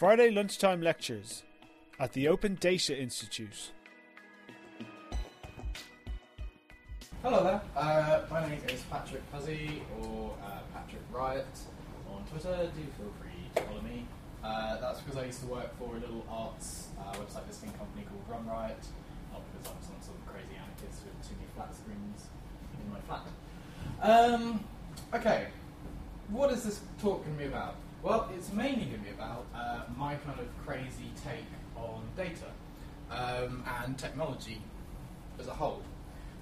Friday lunchtime lectures at the Open Data Institute. Hello there, uh, my name is Patrick Hussey or uh, Patrick Riot on Twitter. Do feel free to follow me. Uh, that's because I used to work for a little arts uh, website listing company called Run Riot, not because I'm some sort of crazy anarchist with too many flat screens in my flat. Um, okay, what is this talk going to be about? Well, it's mainly going to be about uh, my kind of crazy take on data um, and technology as a whole.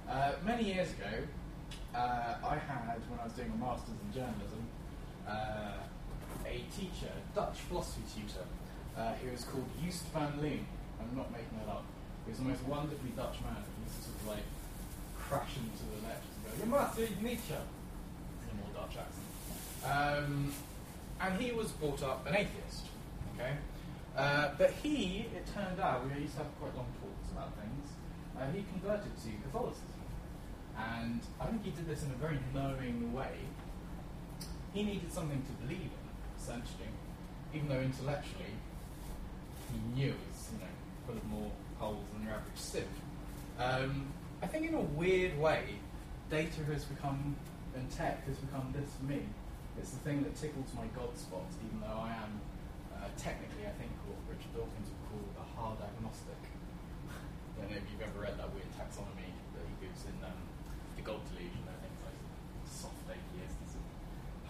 Uh, many years ago, uh, I had, when I was doing a master's in journalism, uh, a teacher, a Dutch philosophy tutor, uh, who was called Joost van Loon. I'm not making that up. He was the most wonderfully Dutch man. He to sort of like crash into the lectures and go, You must read Nietzsche! In a more Dutch accent. Um, and he was brought up an atheist. Okay? Uh, but he, it turned out, we used to have quite long talks about things, uh, he converted to Catholicism. And I think he did this in a very knowing way. He needed something to believe in, essentially, even though intellectually he knew it was, you know, full of more holes than your average sieve. Um, I think in a weird way, data has become, and tech has become this for me. It's the thing that tickles my god spot, even though I am uh, technically, I think, what Richard Dawkins would call a hard agnostic. I don't know if you've ever read that weird taxonomy that he gives in um, The God Delusion. I think like soft atheists and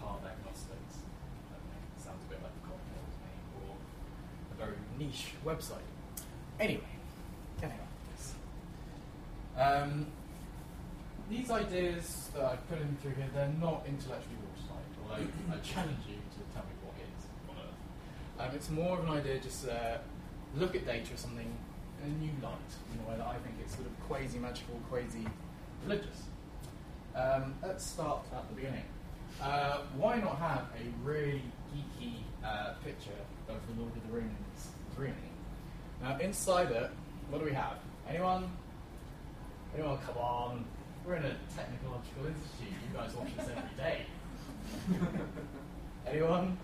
hard agnostics. Sounds a bit like the cocktail to me, or a very niche website. Anyway, on this. Um, these ideas that I've put in through here, they're not intellectually although I challenge you to tell me what is on Earth. Um, it's more of an idea just uh, look at data as something in a new light, in a way that I think it's sort of quasi magical, quasi religious. Um, let's start at the beginning. Uh, why not have a really geeky uh, picture of the Lord of the Rings ring? Now, inside it, what do we have? Anyone? Anyone? Come on. We're in a technological institute. You guys watch this every day. Anyone?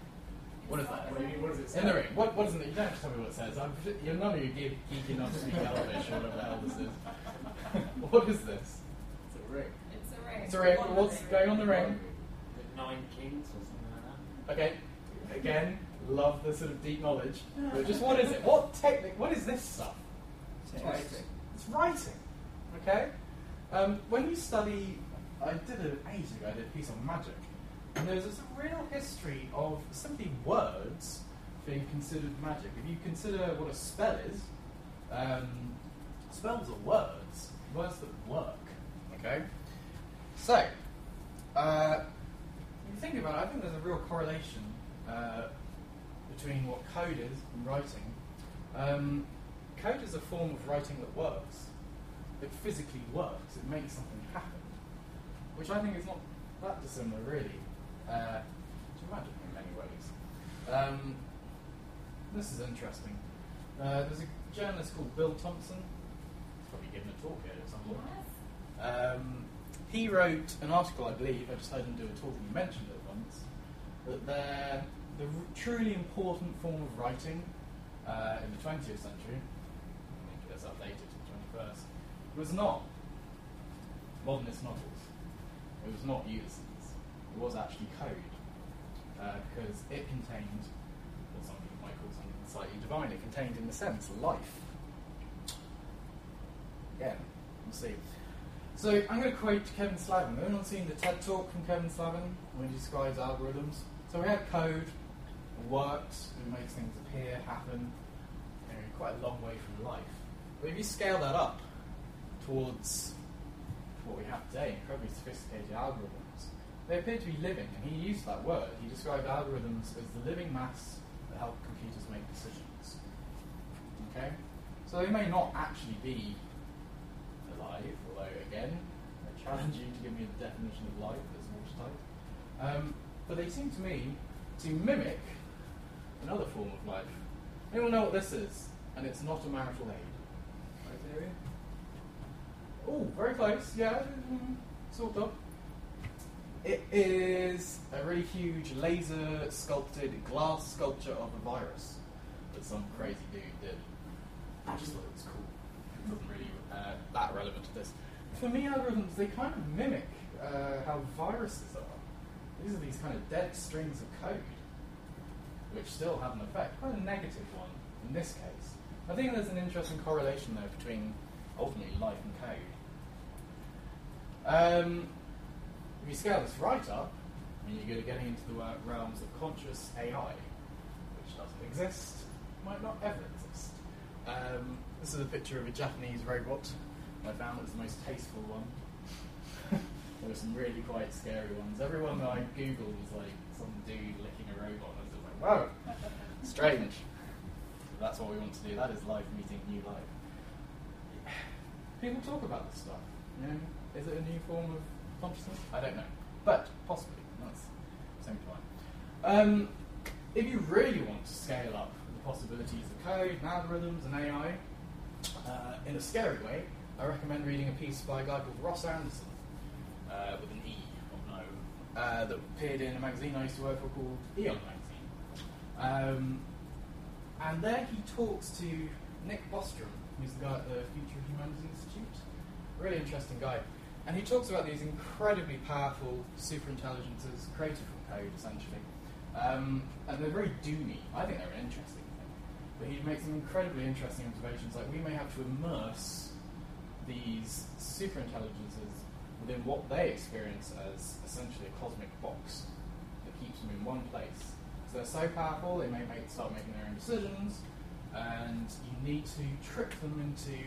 What is that? What do you mean, what does it say? In the ring. What, what is in it? You don't have to tell me what it says. I'm, you're none of you geek, geek enough to speak Elvish or whatever the hell this is. what is this? It's a ring. It's a ring. It's a ring. One What's going on the ring? The nine kings or something like that. Okay. Again, love the sort of deep knowledge. But just what is it? What technique? What is this stuff? It's writing. It's writing. Okay. Um, when you study, I did it ages ago. I did a piece on magic, and there's this real history of simply words being considered magic. If you consider what a spell is, um, spells are words, words that work. Okay. So, uh, if you think about it, I think there's a real correlation uh, between what code is and writing. Um, code is a form of writing that works. It physically works. It makes something happen, which I think is not that dissimilar, really, uh, to magic in many ways. Um, this is interesting. Uh, there's a journalist called Bill Thompson. He's probably giving a talk here at some point. Yes. Um, he wrote an article, I believe, I just heard him do a talk and he mentioned it once, that they're the truly important form of writing uh, in the 20th century, I think it's updated to the 21st, was not modernist novels. It was not Ulysses. Was actually code, uh, because it contained what some people might call something slightly divine. It contained, in a sense, life. Again, we'll see. So I'm going to quote Kevin Slavin. Have anyone seen the TED talk from Kevin Slavin when he describes algorithms? So we have code, it works, it makes things appear, happen, you know, quite a long way from life. But if you scale that up towards what we have today, incredibly sophisticated algorithms, they appear to be living, and he used that word. He described algorithms as the living mass that help computers make decisions. Okay? So they may not actually be alive, although again, I challenge you to give me a definition of life that's watertight. Um, but they seem to me to mimic another form of life. Anyone know what this is? And it's not a marital aid. Criteria? Oh, very close. Yeah, mm, sort of. It is a really huge laser sculpted glass sculpture of a virus. that some crazy dude did. I just thought it was cool. It wasn't really uh, that relevant to this. For me, algorithms, they kind of mimic uh, how viruses are. These are these kind of dead strings of code, which still have an effect, quite a negative one in this case. I think there's an interesting correlation there between ultimately life and code. Um, if you scale this right up, I mean, you're getting into the realms of conscious AI, which doesn't exist, might not ever exist. Um, this is a picture of a Japanese robot. I found it's the most tasteful one. there were some really quite scary ones. Everyone that I googled was like some dude licking a robot, and I was just like, whoa, strange. That's what we want to do. That is life meeting new life. People talk about this stuff. You know, is it a new form of consciousness? I don't know, but possibly. That's same time. Um, if you really want to scale up the possibilities of code, and algorithms, and AI uh, in a scary way, I recommend reading a piece by a guy called Ross Anderson uh, with an E or no uh, that appeared in a magazine I used to work for called Aeon Magazine. Um, and there he talks to Nick Bostrom, who's the guy at the Future of Humanity Institute. Really interesting guy. And he talks about these incredibly powerful superintelligences created from code, essentially. Um, and they're very doomy. I think they're an interesting thing. But he makes some incredibly interesting observations, like we may have to immerse these superintelligences within what they experience as essentially a cosmic box that keeps them in one place So they're so powerful, they may make, start making their own decisions, and you need to trick them into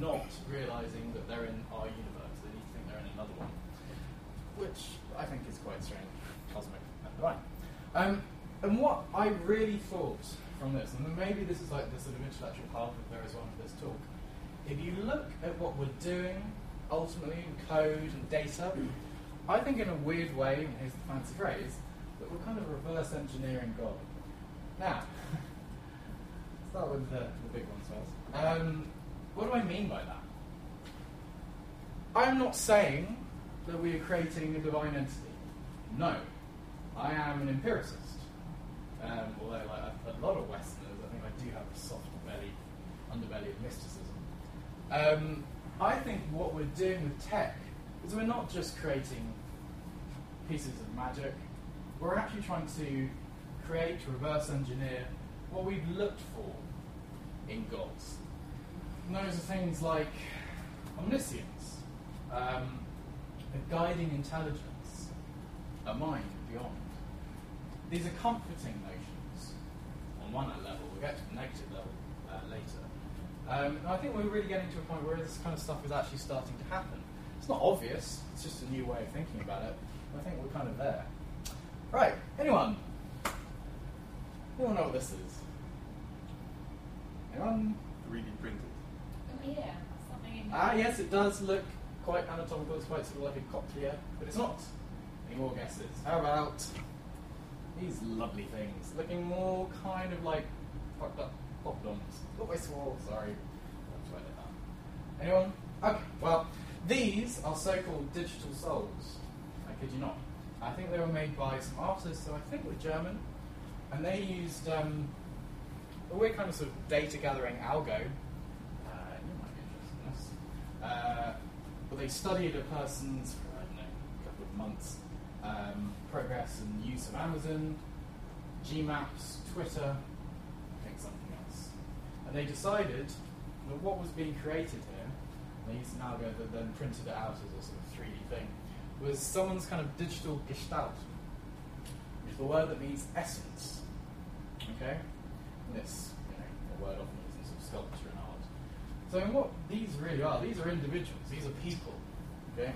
not realizing that they're in our universe. They need to think they're in another one, which I think is quite strange, cosmic and divine. Um, and what I really thought from this, and maybe this is like the sort of intellectual half of there as well of this talk, if you look at what we're doing ultimately in code and data, I think in a weird way, and here's the fancy phrase, that we're kind of reverse engineering God. Now, start with the, the big ones first. Um, what do I mean by that? I'm not saying that we are creating a divine entity. No. I am an empiricist. Um, although, like a, lot of Westerners, I think I do have a soft belly, underbelly of mysticism. Um, I think what we're doing with tech is we're not just creating pieces of magic. We're actually trying to create, reverse engineer what we've looked for in gods. Those are things like omniscience, um, a guiding intelligence, a mind beyond. These are comforting notions on one level. We'll get to the negative level uh, later. Um, I think we're really getting to a point where this kind of stuff is actually starting to happen. It's not obvious, it's just a new way of thinking about it. I think we're kind of there. Right, anyone? Anyone know what this is? Anyone? 3D printed. Ah, yes, it does look quite anatomical. It's quite sort of like a cochlea, but it's not. Any more guesses? How about these lovely things, looking more kind of like fucked up poppadoms? Oh, I swore. Sorry. Anyone? Okay. Well, these are so-called digital souls I kid you not. I think they were made by some artists who I think were German, and they used um, a weird kind of sort of data gathering algo. Uh, but they studied a person's, I don't know, couple of months, um, progress and use of Amazon, Gmaps, Twitter, I think something else. And they decided that what was being created here, they used an algo that then printed it out as a sort of 3D thing was someone's kind of digital gestalt, which is the word that means essence. Okay? And this, you know, a word often used in sort of sculpture and art. So what these really are, these are individuals, these are people. Okay?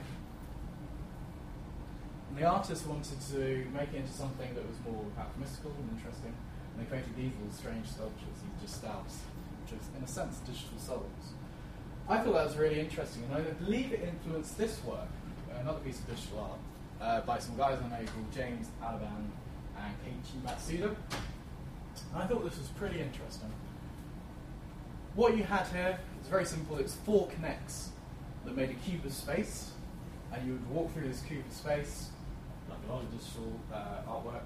And the artist wanted to make it into something that was more perhaps mystical and interesting, and they created these little strange sculptures, these gestalts, which is, in a sense, digital souls. I thought that was really interesting, and I believe it influenced this work another piece of digital art uh, by some guys I know called James Alliban and Keiichi Matsuda. And I thought this was pretty interesting. What you had here is very simple. It's four Kinects that made a cube of space, and you would walk through this cube of space, like a lot of digital uh, artwork,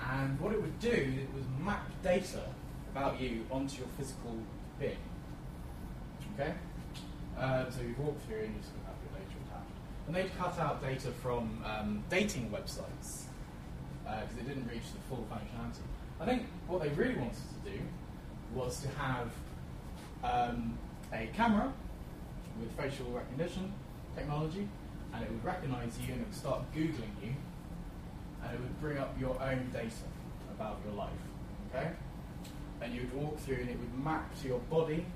And what it would do, it would map data about you onto your physical being. Okay? Um, so you walk through and you sort of have your data attached. And they'd cut out data from um, dating websites because it didn't reach the full functionality. I think what they really wanted to do was to have um, a camera with facial recognition technology, and it would recognize you and it would start Googling you, and it would bring up your own data about your life. Okay? And you would walk through and it would map to your body.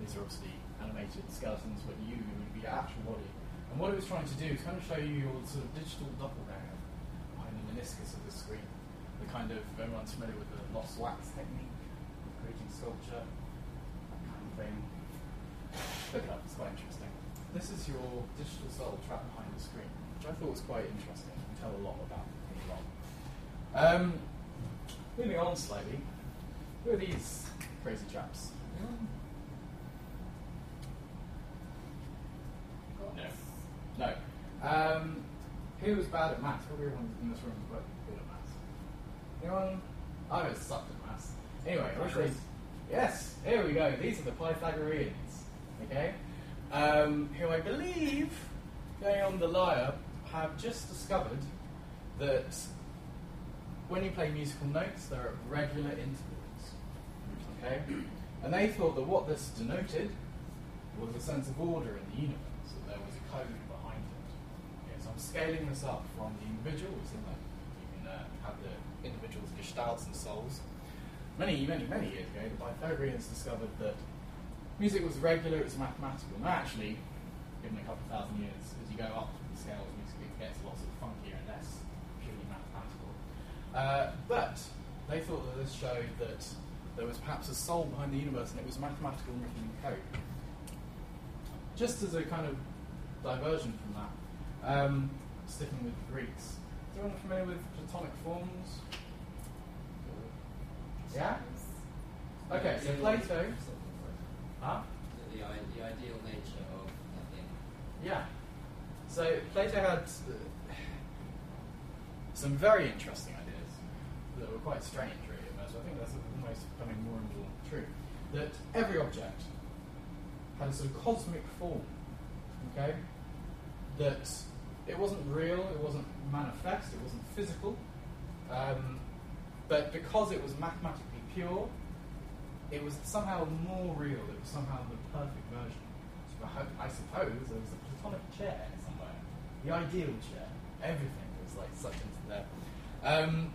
These are obviously animated skeletons, but you would be your actual body. And what it was trying to do is kind of show you your sort of digital doppelganger behind the meniscus of the screen. The kind of, everyone's familiar with the lost wax technique, creating sculpture, that kind of thing. Look it up, it's quite interesting. This is your digital soul trapped behind the screen, which I thought was quite interesting and tell a lot about who you. Um, moving on slightly, who are these crazy chaps? No. No. Um, who was bad at maths? Probably everyone in this room was good at maths. Anyone? I was sucked at maths. Anyway, which? Yes, here we go. These are the Pythagoreans. Okay? Um, who I believe, going on the lyre, have just discovered that when you play musical notes, they're at regular intervals. Okay? And they thought that what this denoted was a sense of order in the universe, that there was a code behind it. Okay, so I'm scaling this up from the individual, so that you can uh, have the individual's gestalts and souls. Many, many, many years ago, the Pythagoreans discovered that music was regular, it was mathematical. Now, actually, given a couple of thousand years, as you go up the scale of music, it gets lots of funkier and less purely mathematical. Uh, but they thought that this showed that there was perhaps a soul behind the universe and it was mathematical and written in code. Just as a kind of diversion from that, um, sticking with the Greeks, is anyone familiar with Platonic forms? Yeah? Okay, so Plato. Huh? The, the, the ideal nature of a thing. Yeah. So Plato had uh, some very interesting ideas that were quite strange, really. first. I think that's almost becoming more and more true. That every object had a sort of cosmic form. Okay. That it wasn't real, it wasn't manifest, it wasn't physical, um, but because it was mathematically pure, it was somehow more real. It was somehow the perfect version. So I, I suppose there was a platonic chair somewhere, the ideal chair. Everything was like sucked into there. Um,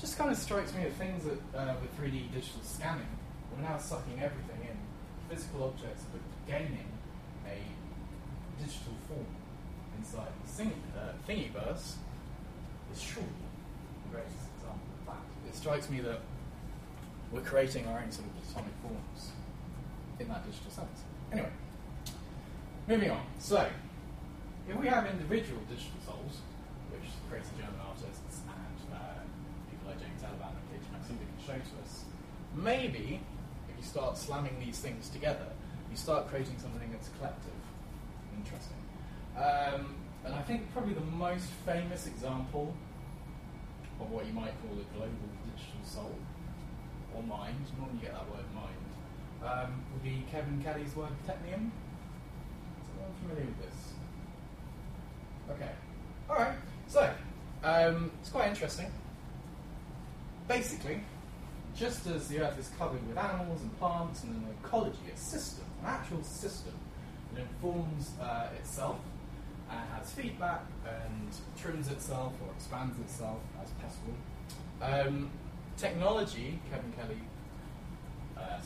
just kind of strikes me that things that uh, with 3D digital scanning, we're now sucking everything in. Physical objects, but gaining a digital form inside. Sing, uh, Thingiverse is surely the greatest example of that. It strikes me that we're creating our own sort of platonic forms in that digital sense. Anyway, moving on. So, if we have individual digital souls, which crazy German artists and uh, people like James Alliban and Peter Maxida can show to us, maybe if you start slamming these things together, you start creating something that's collective. Interesting. Um, and I think probably the most famous example of what you might call a global digital soul or mind, normally you get that word mind, um, would be Kevin Kelly's word technium. Is anyone familiar with this? Okay. Alright, so, um, it's quite interesting. Basically, just as the Earth is covered with animals and plants and an ecology, a system, an actual system that informs uh, itself and has feedback and trims itself or expands itself as possible. Um, technology, Kevin Kelly uh,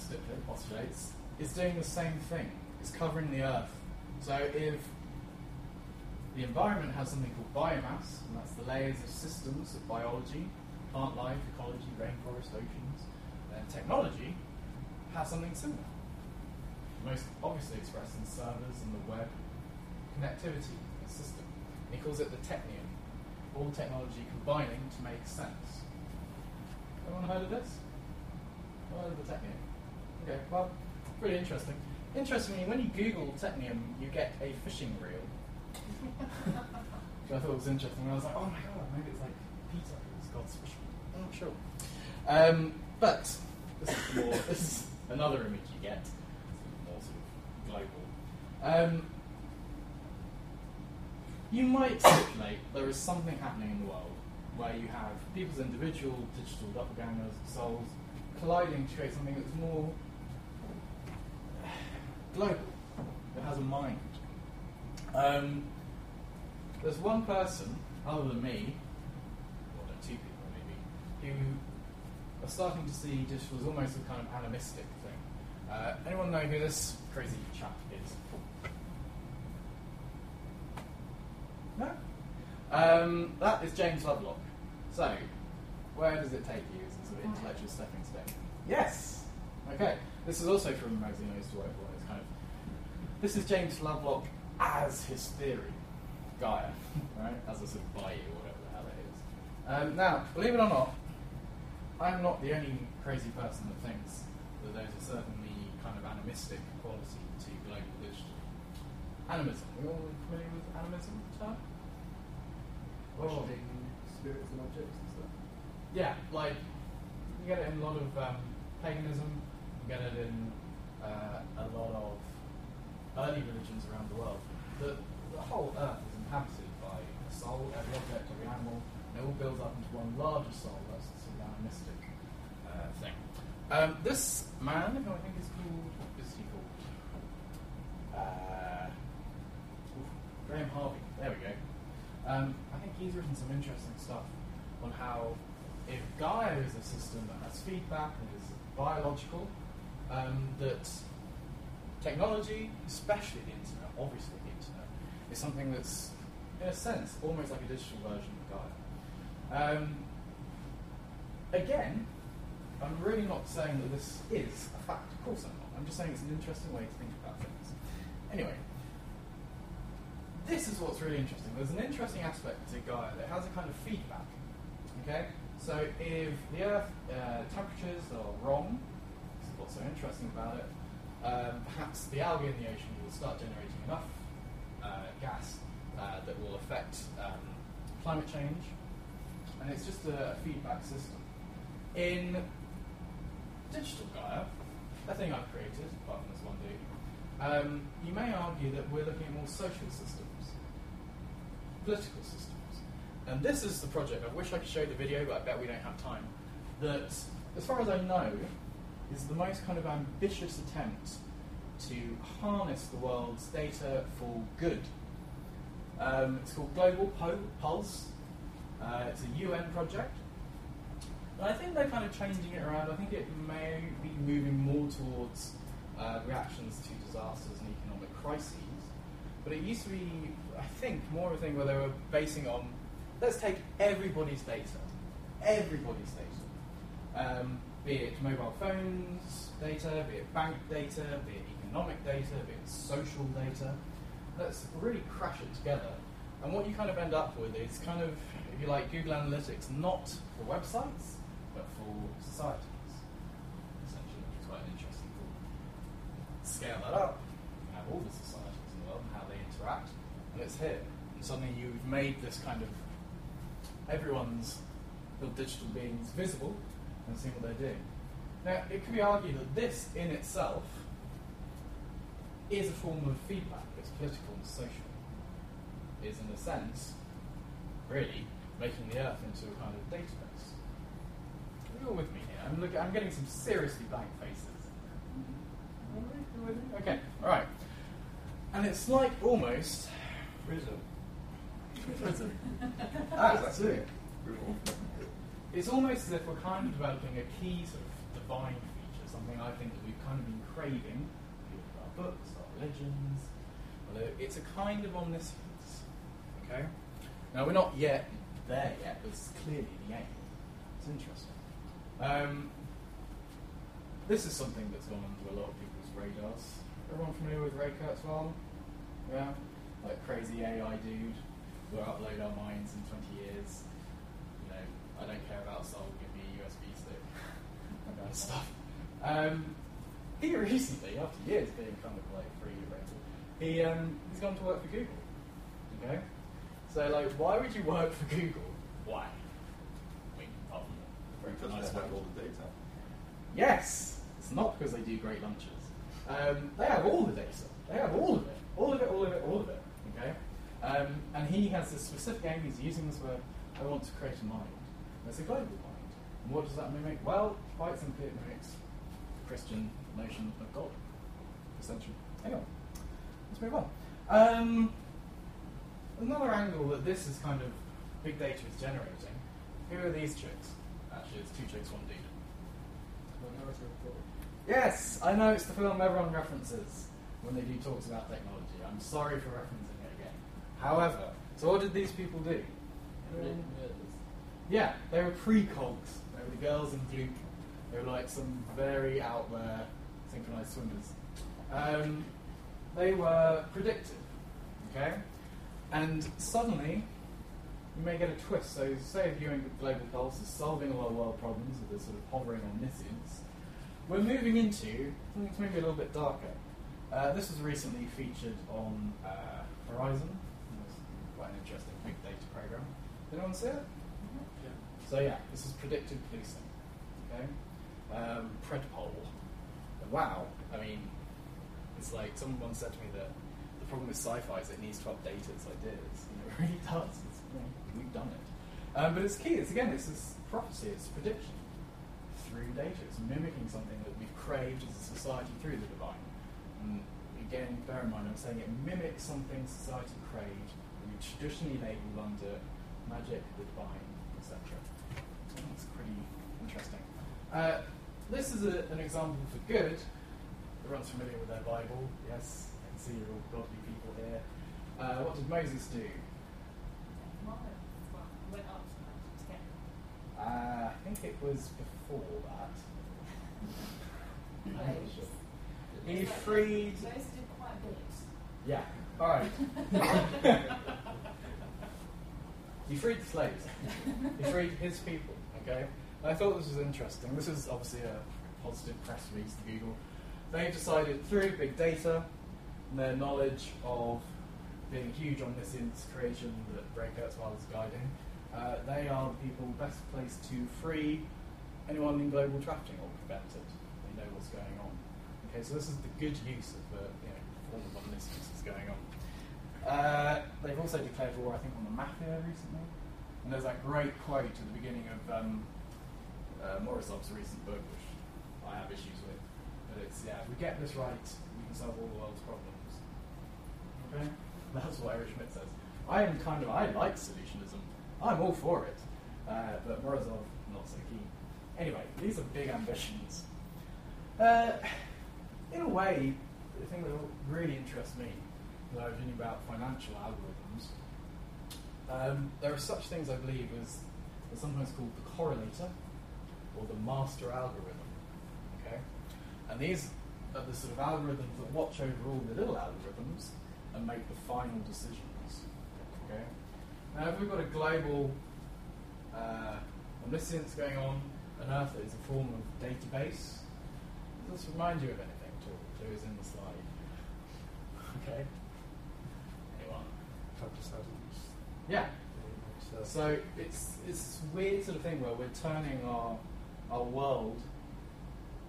postulates, is doing the same thing. It's covering the Earth. So if the environment has something called biomass, and that's the layers of systems of biology, plant life, ecology, rainforest, oceans, then technology has something similar. Most obviously expressed in servers and the web, connectivity, a system. And He calls it the technium, all technology combining to make sense. Anyone heard of this? Heard of the technium? Okay, well, pretty interesting. Interestingly, when you Google technium, you get a fishing reel. I thought it was interesting. I was like, oh my god, maybe it's like Peter, who's God's fisherman. sure. Um, but this is more. this is another image you get, more sort of global. Um, you might speculate there is something happening in the world where you have people's individual digital doppelgangers, souls, colliding to create something that's more global, that has a mind. Um, there's one person, other than me, or two people maybe, who are starting to see digital as almost a kind of animistic thing. Uh, anyone know who this crazy chap is? No? Um, that is James Lovelock. So, where does it take you as a sort of intellectual stepping stone? Yes! Okay. This is also from a magazine I used to work for. It's kind of this is James Lovelock as his theory, Gaia, right? As a sort of bayou or whatever the hell it is. Um, now, believe it or not, I'm not the only crazy person that thinks that there's a certainly kind of animistic quality to global digital. Animism. Are we all familiar with animism term? Worshipping spirits and objects and stuff. Yeah, like you get it in a lot of um, paganism. You get it in uh, a lot of early religions around the world. The, the whole earth is inhabited by a soul, every object, every animal, and it all builds up into one larger soul. That's the sort of animistic uh, thing. Um, this man, who I think is called, is he called? Uh, Graham Harvey. There we go. Um, I think he's written some interesting stuff on how if Gaia is a system that has feedback and is biological, um, that technology, especially the internet, obviously the internet, is something that's, in a sense, almost like a digital version of Gaia. Um, again, I'm really not saying that this is a fact. Of course I'm not. I'm just saying it's an interesting way to think about things. Anyway, this is what's really interesting. There's an interesting aspect to Gaia that has a kind of feedback. Okay? So if the Earth uh, temperatures are wrong, this is what's so interesting about it, um, perhaps the algae in the ocean will start generating enough uh, gas uh, that will affect um, climate change. And it's just a feedback system. In digital Gaia, a thing I've created, apart from this one dude, um, you may argue that we're looking at more social systems, political systems. And this is the project. I wish I could show you the video, but I bet we don't have time. That, as far as I know, is the most kind of ambitious attempt to harness the world's data for good. Um, it's called Global Pulse. Uh, it's a UN project. And I think they're kind of changing it around. I think it may be moving more towards uh, reactions to disasters and economic crises. But it used to be, I think, more of a thing where they were basing on let's take everybody's data, everybody's data, um, be it mobile phones data, be it bank data, be it economic data, be it social data. Let's really crash it together. And what you kind of end up with is kind of, if you like, Google Analytics, not for websites, but for societies, essentially, is quite an interesting thought. Scale that up, you have all the societies in the world and and it's here. And suddenly you've made this kind of everyone's little digital beings visible and seeing what they're doing. Now, it could be argued that this in itself is a form of feedback. It's political and social. Is in a sense, really, making the Earth into a kind of database. Are you all with me here? I'm, look, I'm getting some seriously blank faces. Mm-hmm. Okay, all right. And it's like almost Prism. Prism. ah, That's it. It's almost as if we're kind of developing a key sort of divine feature, something I think that we've kind of been craving through our books, our religions. Although it's a kind of omniscience. Okay? Now we're not yet there yet, but it's clearly the aim. It's interesting. Um, this is something that's gone onto a lot of people's radars. Everyone familiar with Ray Kurzweil? Yeah? Like crazy AI dude. We'll upload our minds in 20 years. You know, I don't care about soul, give me a USB stick. that kind of stuff. Um, he recently, after years being kind of like free rental, he, um, he's gone to work for Google. Okay? So, like, why would you work for Google? Why? I mean, apart from have all the data. Yes, it's not because they do great lunches. Um, they have all the data. They have all of it. All of it, all of it, all of it. Okay? Um, and he has this specific aim, he's using this word, I want to create a mind. That's a global mind. And what does that mimic? Well, quite simply, it mimics the Christian notion of God, essentially. Anyway, let's move on. Um, another angle that this is kind of big data is generating. Who are these chicks? Actually, it's two chicks, one dude. Yes, I know it's the film everyone references when they do talks about technology. I'm sorry for referencing it again. However, so what did these people do? Yeah, they were pre-cogs. They were the girls in Duke. They were like some very out there synchronized swimmers. Um, they were predictive, okay? And suddenly, you may get a twist. So, say viewing the global pulse is solving a lot of world problems with this sort of hovering omniscience. We're moving into something that's maybe a little bit darker. Uh, this was recently featured on uh, Horizon. It was quite an interesting big data program. Did anyone see it? Yeah. So yeah, this is predictive policing. Okay, um, Predpol. And Wow, I mean, it's like someone once said to me that the problem with sci-fi is it needs to update its ideas. Know, it really does. It's, we've done it. Um, but it's key. It's again, it's this prophecy. It's prediction through data. It's mimicking something that we've craved as a society through the divine. And again, bear in mind, I'm saying it mimics something society craved we traditionally label under magic, the divine, etc. That's pretty interesting. Uh, this is a, an example for good. Everyone's familiar with their Bible. Yes, I can see you're all godly people here. Uh, what did Moses do? went up to get Uh, I think it was before that. I'm not sure. He freed. Those did quite a bit. Yeah. All right. he freed the slaves. he freed his people. Okay. I thought this was interesting. This is obviously a positive press release to Google. They've decided through big data and their knowledge of being huge on this creation that Breakout's is guiding, uh, they are the people best placed to free anyone in global trafficking or prevent it. They know what's going on. Okay, so this is the good use of the you know, form of omniscience that's going on. Uh, they've also declared war, I think, on the mafia recently. And there's that great quote at the beginning of um, uh, recent book, which I have issues with. But it's, yeah, if we get this right, we can solve all the world's problems. Okay? That's what Eric Schmidt says. I am kind of, I like solutionism. I'm all for it. Uh, but Morozov, not so keen. Anyway, these are big ambitions. Uh, in a way, the thing that really interests me, that I was reading about financial algorithms, um, there are such things, I believe, as are sometimes called the correlator or the master algorithm. Okay, and these are the sort of algorithms that watch over all the little algorithms and make the final decisions. Okay, now if we've got a global uh, omniscience going on, on Earth that is a form of database. Does this remind you of anything at all? Who is in the slide? Okay. Anyone? Yeah. So it's it's this weird sort of thing where we're turning our our world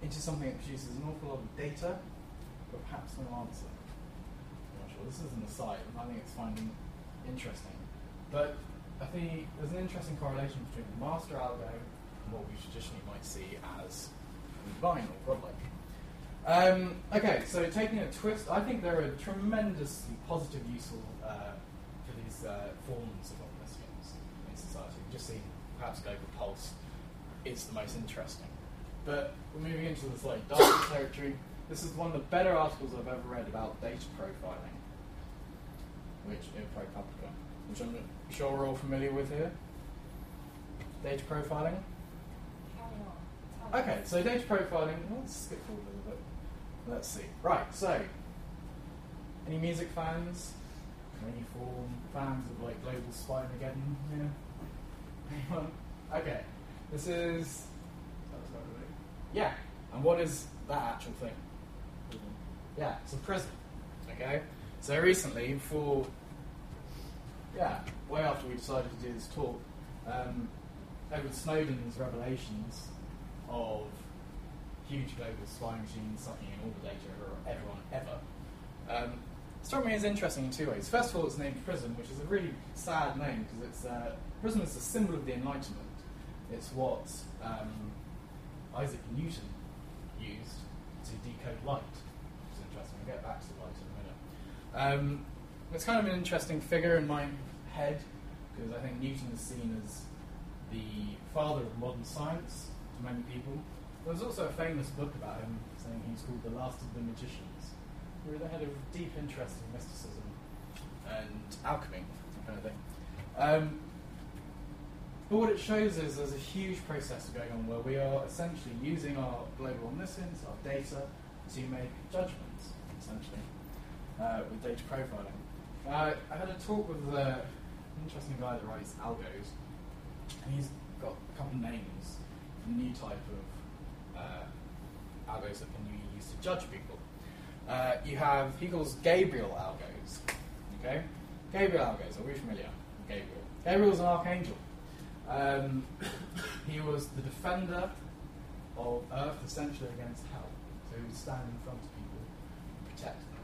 into something that produces an awful lot of data, but perhaps no answer. I'm not sure. This is an aside, and I think it's finding interesting. But I think there's an interesting correlation between the master algo and what we traditionally might see as divine or godlike. Um, okay, so taking a twist, I think there are tremendously positive useful uh, for these uh, forms of omniscience in society. We've just seen perhaps Global Pulse is the most interesting. But we're moving into the slightly darker territory. This is one of the better articles I've ever read about data profiling, which in ProPublica, which I'm sure we're all familiar with here. Data profiling. Carry on. Tell Okay, so data profiling, let's skip forward a little bit. Let's see. Right, so, any music fans? Any form fans of like Global Spine again? Yeah? Anyone? Okay, this is. Yeah, and what is that actual thing? Yeah, it's a prison. Okay? So recently, for. Yeah, way after we decided to do this talk, um, Edward Snowden's revelations of huge global spy machines sucking in all the data of everyone ever. Um, struck me as interesting in two ways. First of all, it's named Prism, which is a really sad name because it's uh, Prism is a symbol of the Enlightenment. It's what um, Isaac Newton used to decode light. Which is interesting. We'll get back to light in a minute. Um, it's kind of an interesting figure in my head because I think Newton is seen as the father of modern science to many people. There's also a famous book about him saying he's called the last of the magicians, where they had a deep interest in mysticism and alchemy, that kind of thing. Um, but what it shows is there's a huge process going on where we are essentially using our global omniscience, our data, to make judgments, essentially, uh, with data profiling. Uh, I had a talk with uh, an interesting guy that writes algos, and he's got a couple of names, for a new type of uh, algos that can be used to judge people. Uh, you have, he calls Gabriel algos. Okay? Gabriel algos, are we familiar with Gabriel? Gabriel's an archangel. Um, he was the defender of Earth essentially against hell. So he would stand in front of people and protect them.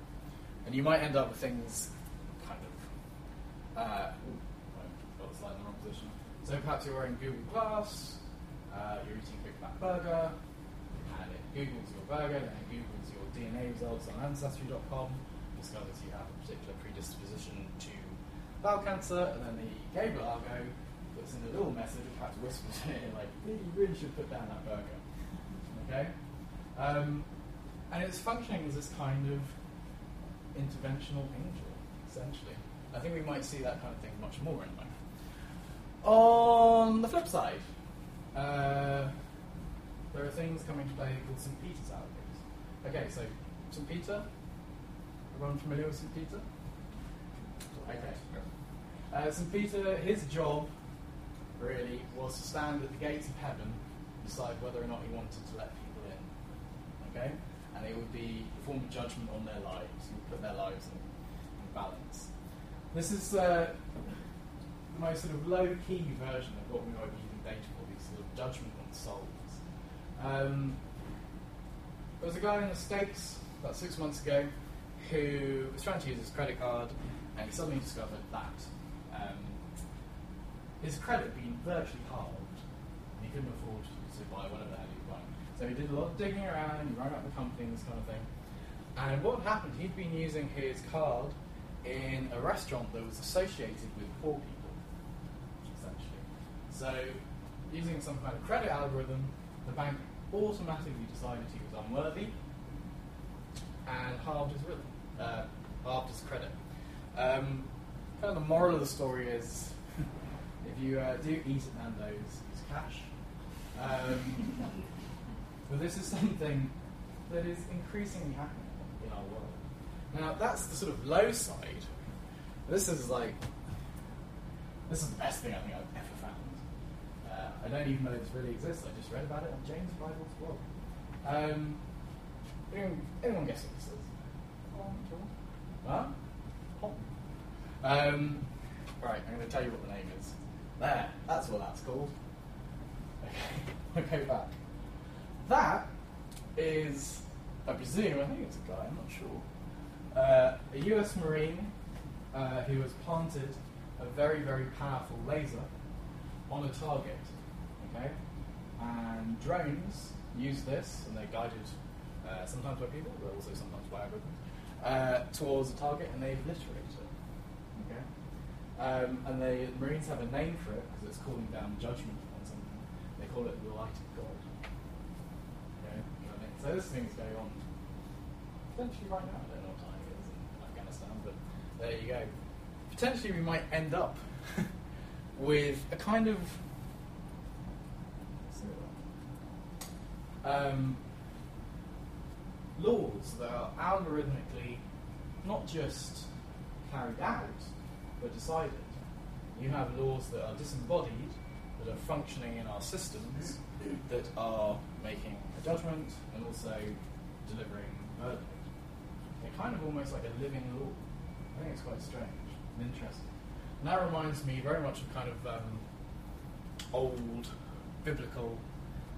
And you might end up with things. Uh, got the wrong position. So perhaps you're wearing Google Glass, uh, you're eating a Big Mac burger, and it Googles your burger, and it Googles your DNA results on Ancestry.com, discovers you have a particular predisposition to bowel cancer, and then the Gabriel algo puts in a little message, perhaps whispers in like, you really should put down that burger. Okay? Um, and it's functioning as this kind of interventional angel, essentially. I think we might see that kind of thing much more in life. On the flip side, uh, there are things coming to play called St. Peter's algos. Okay, so St. Peter, everyone familiar with St. Peter? Okay. Uh, St. Peter, his job really was to stand at the gates of heaven and decide whether or not he wanted to let people in. Okay? And it would be a form of judgment on their lives, he would put their lives in, in balance. This is uh, the most sort of low key version of what we might be using data for, these sort of judgment on souls. Um, there was a guy in the States about six months ago who was trying to use his credit card and he suddenly discovered that um, his credit had been virtually halved and he couldn't afford to buy whatever the hell he was buying. So he did a lot of digging around, he rang up the company and this kind of thing. And what happened, he'd been using his card in a restaurant that was associated with poor people, essentially. So, using some kind of credit algorithm, the bank automatically decided he was unworthy and halved his rhythm, uh, halved his credit. Um, kind of the moral of the story is if you uh, do eat at Nando's, use cash. Um, but this is something that is increasingly happening in our world. Now, that's the sort of low side. This is like, this is the best thing I think I've ever found. Uh, I don't even know this really exists. I just read about it on James Bridle's blog. Um, anyone, anyone guess what this is? Huh? Um, right, I'm going to tell you what the name is. There, that's what that's called. Okay, I'll go back. That is, I presume, I think it's a guy, I'm not sure, uh, a US Marine uh, who has planted a very, very powerful laser on a target. Okay? And drones use this, and they're guided uh, sometimes by people, but also sometimes by algorithms, uh, towards a target, and they obliterate it. Okay? Um, and the Marines have a name for it because it's calling down judgment on something. They call it the light of God. Okay? So this thing's going on potentially right now. I don't know what time it is in Afghanistan, but there you go. Potentially, we might end up with a kind of um, laws that are algorithmically not just carried out but decided. You have laws that are disembodied, that are functioning in our systems, that are making a judgment and also delivering verdict. They're kind of almost like a living law. I think it's quite strange and interesting. And that reminds me very much of kind of um, old biblical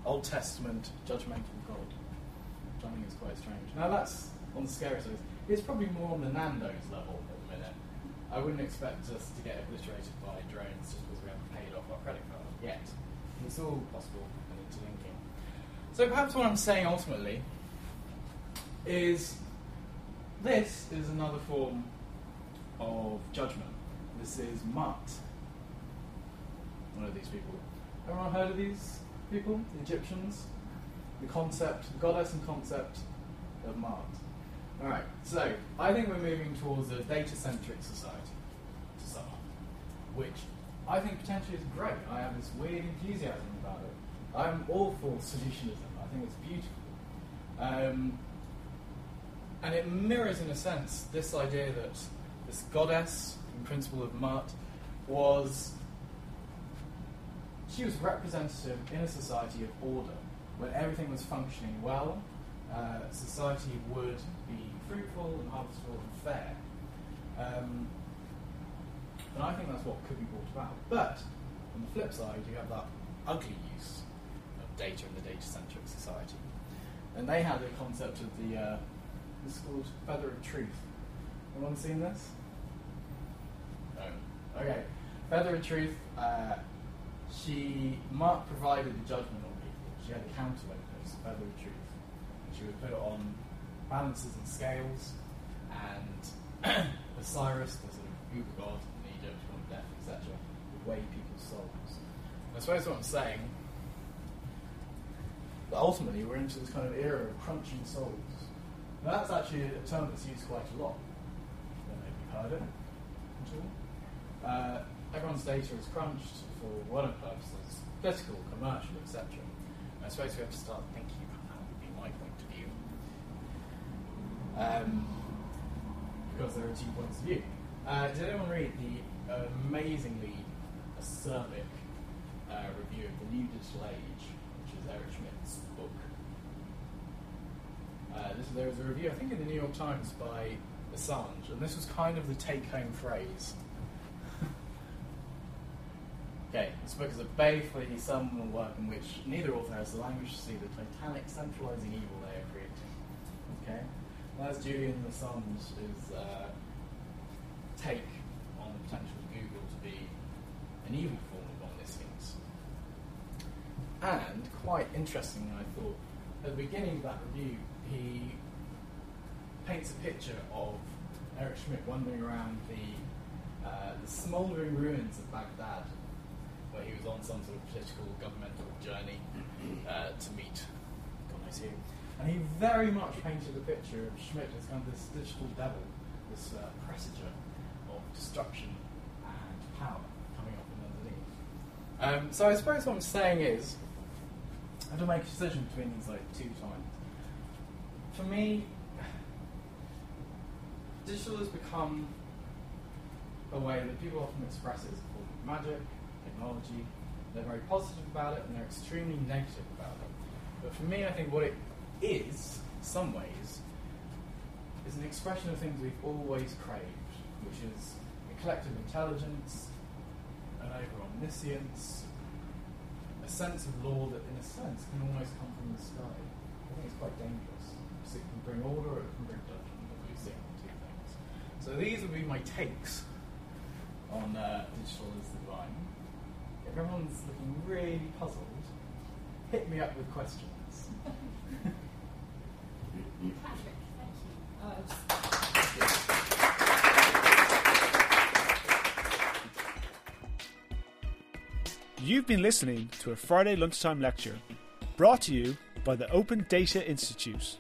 Old Testament judgmental God, which I think is quite strange. Now that's on the scary side. It's probably more on the Nando's level at the minute. I wouldn't expect us to get obliterated by drones just because we haven't paid off our credit card yet. It's all possible and interlinking. So perhaps what I'm saying ultimately is this is another form of judgment. This is Maat. One of these people. Everyone heard of these people? The Egyptians? The concept, the goddess and concept of Maat. Alright, so I think we're moving towards a data centric society to sum up, which I think potentially is great. I have this weird enthusiasm about it. I'm all for solutionism, I think it's beautiful. Um, and it mirrors, in a sense, this idea that this goddess, in principle of Maat, was she was representative in a society of order, when everything was functioning well, uh, society would be fruitful and harvestable and fair. Um, and I think that's what could be brought about. But on the flip side, you have that ugly use of data in the data-centric society. And they had the concept of the, uh, this is called Feather of Truth. Anyone seen this? No. Okay. Feather of Truth, uh, she, Maat provided the judgment on people. She had a counterweight, this Feather of Truth. And she would put it on balances and scales, and Osiris, the sort of Uber god in Egypt, on death, etc., would weigh people's souls. I suppose what I'm saying, but ultimately we're into this kind of era of crunching souls. Now that's actually a term that's used quite a lot. I don't know if you've heard it at Uh, everyone's data is crunched for whatever purposes, political, commercial, etc. I suppose we have to start thinking about that would be my point of view. Um, because there are two points of view. Uh, did anyone read the amazingly acerbic uh, review of The New Digital Age, which is Eric Schmidt's book? Uh, this, there was a review, I think, in the New York Times by Assange, and this was kind of the take-home phrase. okay, this book is a balefully seminal work in which neither author has the language to see the titanic centralizing evil they are creating. Okay, that's Julian Assange's uh, take on the potential of Google to be an evil form of omniscience. And quite interestingly, I thought, at the beginning of that review, he paints a picture of Eric Schmidt wandering around the, uh, the smouldering ruins of Baghdad, where he was on some sort of political, governmental journey uh, to meet God knows who. And he very much painted a picture of Schmidt as kind of this digital devil, this uh, presager of destruction and power coming up from underneath. Um, so I suppose what I'm saying is, I have to make a decision between these like two times. For me, digital has become a way that people often express it as a form of magic, technology. They're very positive about it and they're extremely negative about it. But for me, I think what it is, in some ways, is an expression of things we've always craved, which is a collective intelligence, an over omniscience, a sense of law that, in a sense, can almost come from the sky. I think it's quite dangerous. Because it can bring order or it can bring judgment, as we've seen the two things. So these would be my takes on uh, digital as divine. If everyone's looking really puzzled, hit me up with questions. Patrick, thank you. Uh, You've been listening to a Friday lunchtime lecture brought to you by the Open Data Institute.